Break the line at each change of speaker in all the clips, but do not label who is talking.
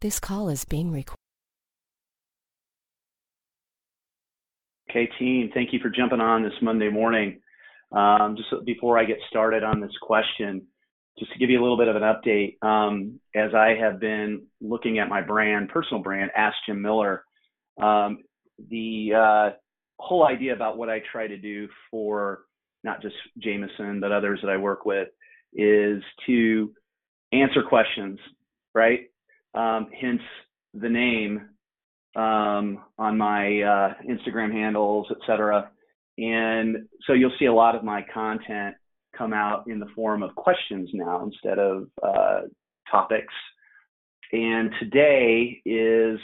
This call is being recorded.
Okay, team, thank you for jumping on this Monday morning. Um, just before I get started on this question, just to give you a little bit of an update, um, as I have been looking at my brand, personal brand, Ask Jim Miller, um, the uh, whole idea about what I try to do for not just Jameson, but others that I work with is to answer questions, right? Um, hence the name um, on my uh, Instagram handles, etc. And so you'll see a lot of my content come out in the form of questions now instead of uh, topics. And today is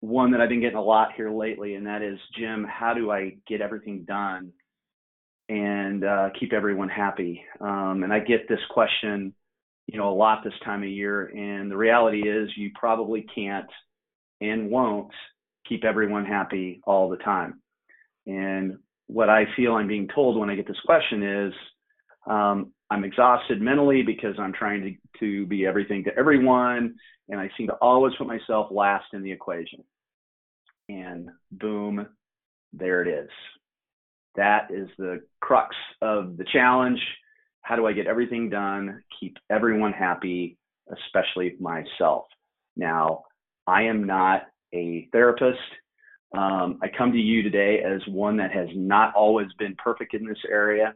one that I've been getting a lot here lately, and that is Jim, how do I get everything done and uh, keep everyone happy? Um, and I get this question, you know, a lot this time of year. And the reality is, you probably can't and won't keep everyone happy all the time. And what I feel I'm being told when I get this question is, um, I'm exhausted mentally because I'm trying to, to be everything to everyone, and I seem to always put myself last in the equation. And boom, there it is. That is the crux of the challenge. How do I get everything done, keep everyone happy, especially myself? Now, I am not a therapist. Um, I come to you today as one that has not always been perfect in this area.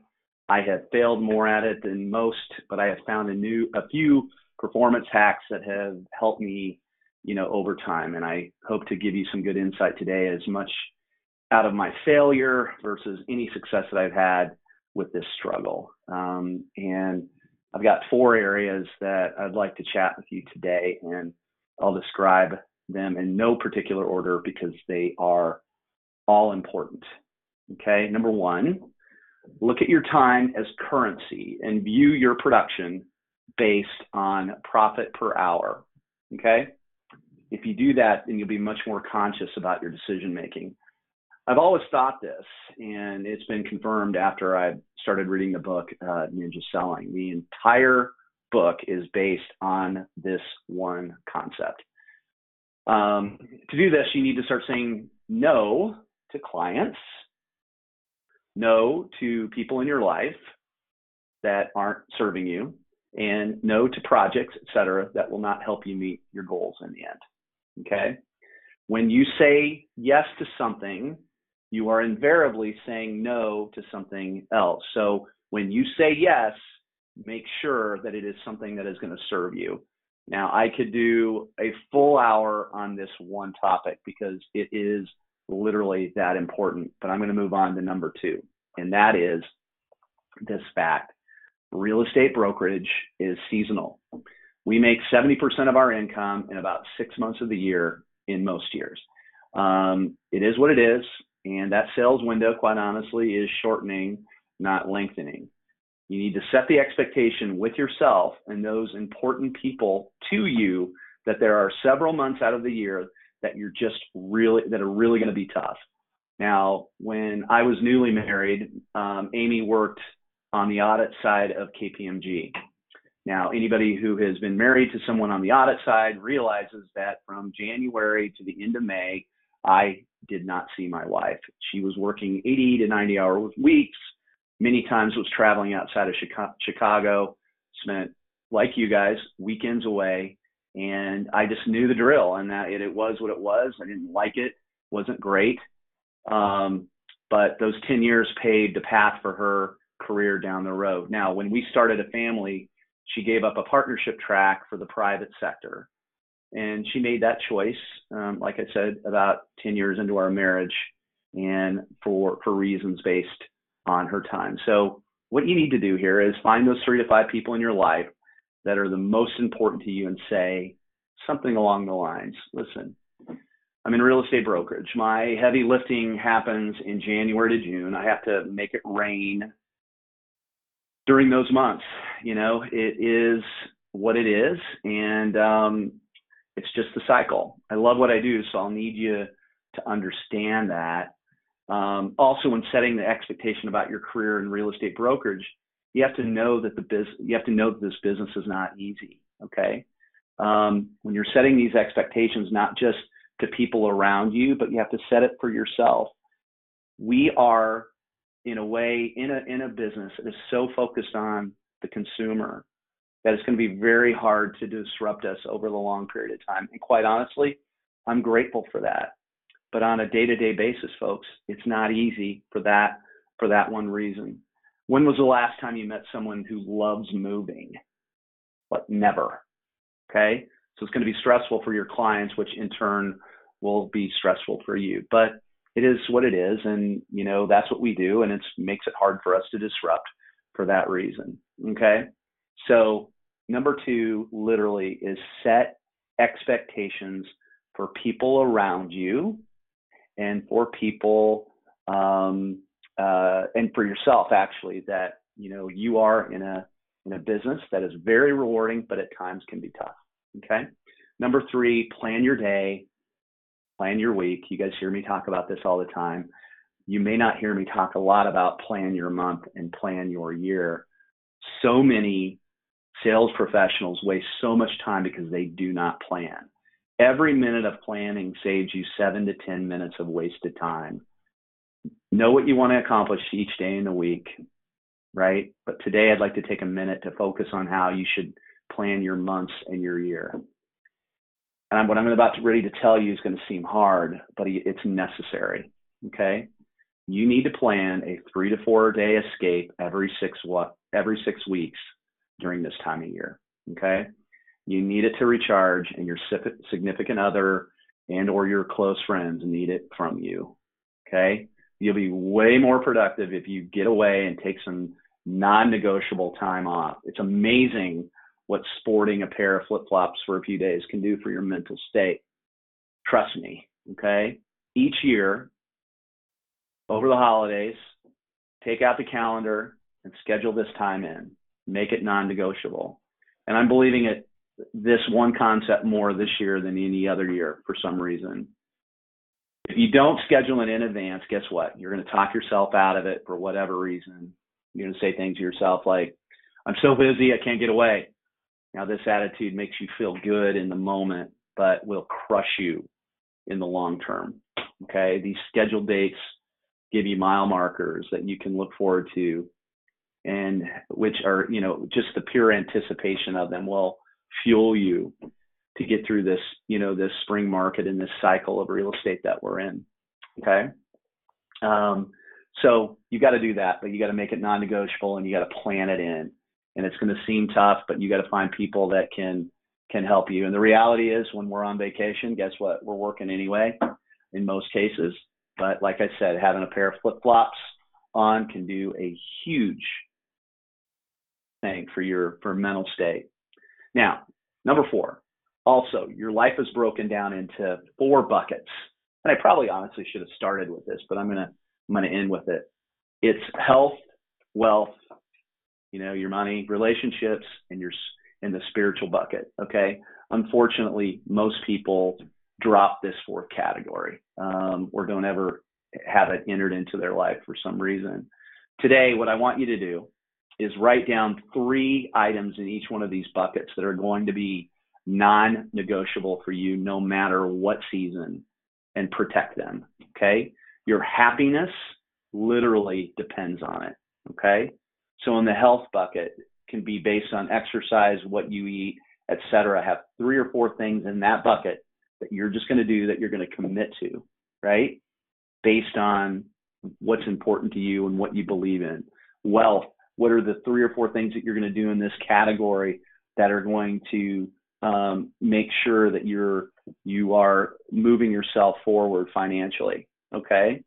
I have failed more at it than most, but I have found a new, a few performance hacks that have helped me, you know, over time. And I hope to give you some good insight today, as much out of my failure versus any success that I've had with this struggle. Um, and I've got four areas that I'd like to chat with you today, and I'll describe them in no particular order because they are all important. Okay, number one, look at your time as currency and view your production based on profit per hour. Okay, if you do that, then you'll be much more conscious about your decision making. I've always thought this, and it's been confirmed after I started reading the book uh, Ninja Selling. The entire book is based on this one concept. Um, to do this, you need to start saying no to clients, no to people in your life that aren't serving you, and no to projects, et cetera, that will not help you meet your goals in the end. Okay. When you say yes to something, you are invariably saying no to something else. So when you say yes, make sure that it is something that is going to serve you. Now, I could do a full hour on this one topic because it is literally that important, but I'm going to move on to number two, and that is this fact real estate brokerage is seasonal. We make 70% of our income in about six months of the year in most years. Um, it is what it is, and that sales window, quite honestly, is shortening, not lengthening. You need to set the expectation with yourself and those important people to you that there are several months out of the year that you're just really that are really going to be tough. Now, when I was newly married, um, Amy worked on the audit side of KPMG. Now, anybody who has been married to someone on the audit side realizes that from January to the end of May, I did not see my wife. She was working 80 to 90 hour weeks many times was traveling outside of Chicago, spent like you guys weekends away, and I just knew the drill and that it, it was what it was. I didn't like it, wasn't great, um, but those 10 years paved the path for her career down the road. Now, when we started a family, she gave up a partnership track for the private sector. And she made that choice, um, like I said, about 10 years into our marriage, and for for reasons based on her time. So what you need to do here is find those three to five people in your life that are the most important to you and say something along the lines. Listen, I'm in real estate brokerage. My heavy lifting happens in January to June. I have to make it rain during those months. You know, it is what it is, and um, it's just the cycle. I love what I do, so I'll need you to understand that um, also, when setting the expectation about your career in real estate brokerage, you have to know that the business you have to know that this business is not easy. Okay, um, when you're setting these expectations, not just to people around you, but you have to set it for yourself. We are, in a way, in a in a business that is so focused on the consumer that it's going to be very hard to disrupt us over the long period of time. And quite honestly, I'm grateful for that. But on a day-to-day basis, folks, it's not easy for that for that one reason. When was the last time you met someone who loves moving? But never. Okay? So it's going to be stressful for your clients, which in turn will be stressful for you. But it is what it is and you know that's what we do and it makes it hard for us to disrupt for that reason. Okay? So number 2 literally is set expectations for people around you and for people um, uh, and for yourself actually that you know you are in a in a business that is very rewarding but at times can be tough. Okay? Number three plan your day. Plan your week. You guys hear me talk about this all the time. You may not hear me talk a lot about plan your month and plan your year. So many sales professionals waste so much time because they do not plan every minute of planning saves you seven to 10 minutes of wasted time. Know what you want to accomplish each day in the week, right? But today I'd like to take a minute to focus on how you should plan your months and your year. And what I'm about to ready to tell you is going to seem hard, but it's necessary. Okay. You need to plan a three to four day escape every six every six weeks during this time of year. Okay. You need it to recharge, and your significant other and or your close friends need it from you. Okay? You'll be way more productive if you get away and take some non-negotiable time off. It's amazing what sporting a pair of flip-flops for a few days can do for your mental state. Trust me, okay? Each year over the holidays, take out the calendar and schedule this time in. Make it non-negotiable. And I'm believing it this one concept more this year than any other year for some reason. If you don't schedule it in advance, guess what? You're going to talk yourself out of it for whatever reason. You're going to say things to yourself like, I'm so busy, I can't get away. Now, this attitude makes you feel good in the moment, but will crush you in the long term. Okay. These scheduled dates give you mile markers that you can look forward to and which are, you know, just the pure anticipation of them will fuel you to get through this, you know, this spring market and this cycle of real estate that we're in. Okay. Um, so you got to do that, but you got to make it non-negotiable and you got to plan it in. And it's going to seem tough, but you got to find people that can can help you. And the reality is, when we're on vacation, guess what? We're working anyway, in most cases. But like I said, having a pair of flip flops on can do a huge thing for your for mental state. Now, number four, also, your life is broken down into four buckets. And I probably honestly should have started with this, but I'm gonna I'm gonna end with it. It's health, wealth, you know, your money, relationships, and your in the spiritual bucket. Okay. Unfortunately, most people drop this fourth category um, or don't ever have it entered into their life for some reason. Today, what I want you to do is write down three items in each one of these buckets that are going to be non-negotiable for you no matter what season and protect them okay? Your happiness literally depends on it okay? So in the health bucket can be based on exercise what you eat etc have three or four things in that bucket that you're just going to do that you're going to commit to right? Based on what's important to you and what you believe in. Wealth what are the three or four things that you're going to do in this category that are going to um, make sure that you're you are moving yourself forward financially okay?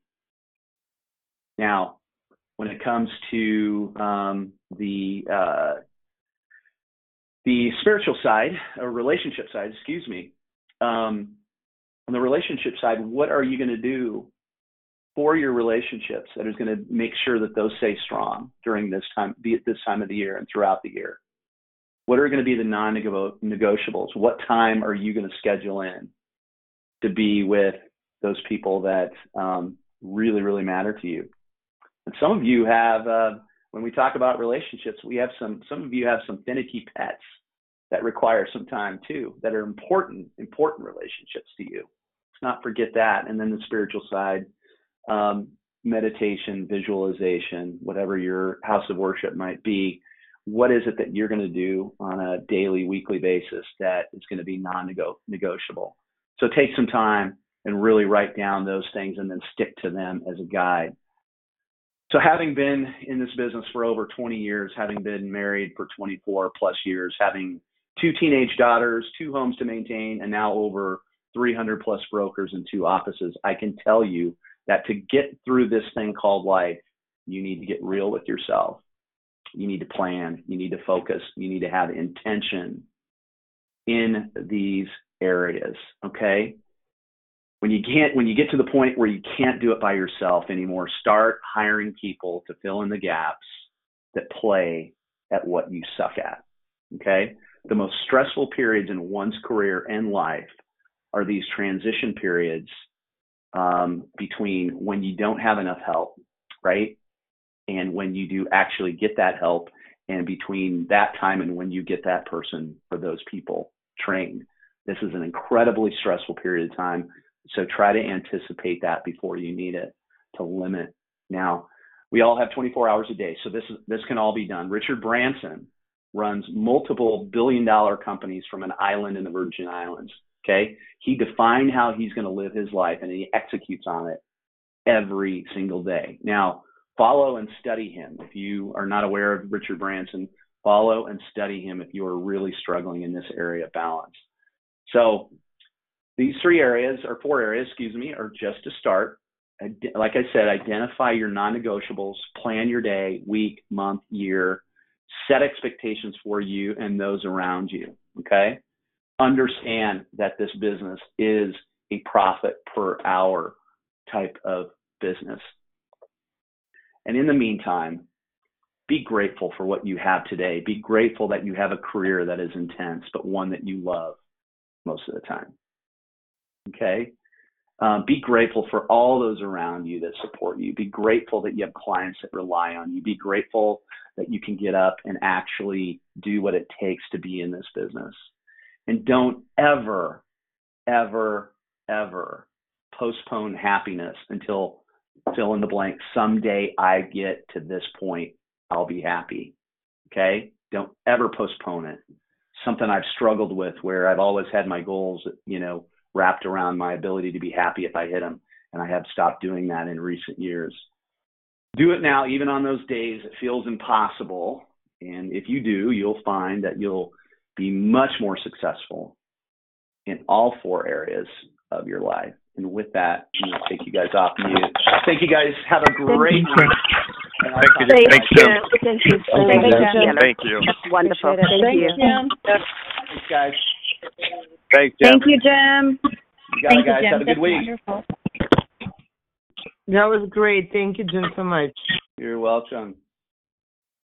Now when it comes to um, the uh, the spiritual side or relationship side excuse me um, on the relationship side what are you going to do for your relationships that is going to make sure that those stay strong during this time, this time of the year and throughout the year? What are going to be the non-negotiables? What time are you going to schedule in to be with those people that um, really, really matter to you? And some of you have, uh, when we talk about relationships, we have some. Some of you have some finicky pets that require some time too, that are important, important relationships to you. Let's not forget that. And then the spiritual side, um, meditation, visualization, whatever your house of worship might be. What is it that you're going to do on a daily, weekly basis that is going to be non negotiable? So take some time and really write down those things and then stick to them as a guide. So having been in this business for over 20 years, having been married for 24 plus years, having two teenage daughters, two homes to maintain, and now over 300 plus brokers and two offices, I can tell you that to get through this thing called life, you need to get real with yourself. You need to plan. You need to focus. You need to have intention in these areas. Okay when you can't when you get to the point where you can't do it by yourself anymore start hiring people to fill in the gaps that play at what you suck at okay the most stressful periods in one's career and life are these transition periods um, between when you don't have enough help right and when you do actually get that help and between that time and when you get that person or those people trained this is an incredibly stressful period of time so try to anticipate that before you need it to limit. Now, we all have 24 hours a day, so this is, this can all be done. Richard Branson runs multiple billion dollar companies from an island in the Virgin Islands. Okay, he defined how he's going to live his life, and he executes on it every single day. Now, follow and study him. If you are not aware of Richard Branson, follow and study him if you are really struggling in this area of balance. So these three areas, or four areas, excuse me, are just to start. Like I said, identify your non negotiables, plan your day, week, month, year, set expectations for you and those around you. Okay. Understand that this business is a profit per hour type of business. And in the meantime, be grateful for what you have today. Be grateful that you have a career that is intense, but one that you love most of the time. Okay. Um, be grateful for all those around you that support you. Be grateful that you have clients that rely on you. Be grateful that you can get up and actually do what it takes to be in this business. And don't ever, ever, ever postpone happiness until fill in the blank. Someday I get to this point, I'll be happy. Okay? Don't ever postpone it. Something I've struggled with where I've always had my goals, you know, wrapped around my ability to be happy if I hit them. And I have stopped doing that in recent years. Do it now, even on those days it feels impossible. And if you do, you'll find that you'll be much more successful in all four areas of your life. And with that, I'm going to take you guys off mute. Thank you guys. Have a great
Thank
you.
Thank you.
Thank you. Thank you.
Thank you.
Thank you. That's wonderful.
Appreciate it.
Thank you.
Thanks, guys.
Thanks, Jim.
Thank you, Jim.
You got it, guys. Have a good week.
That was great. Thank you, Jim, so much.
You're welcome.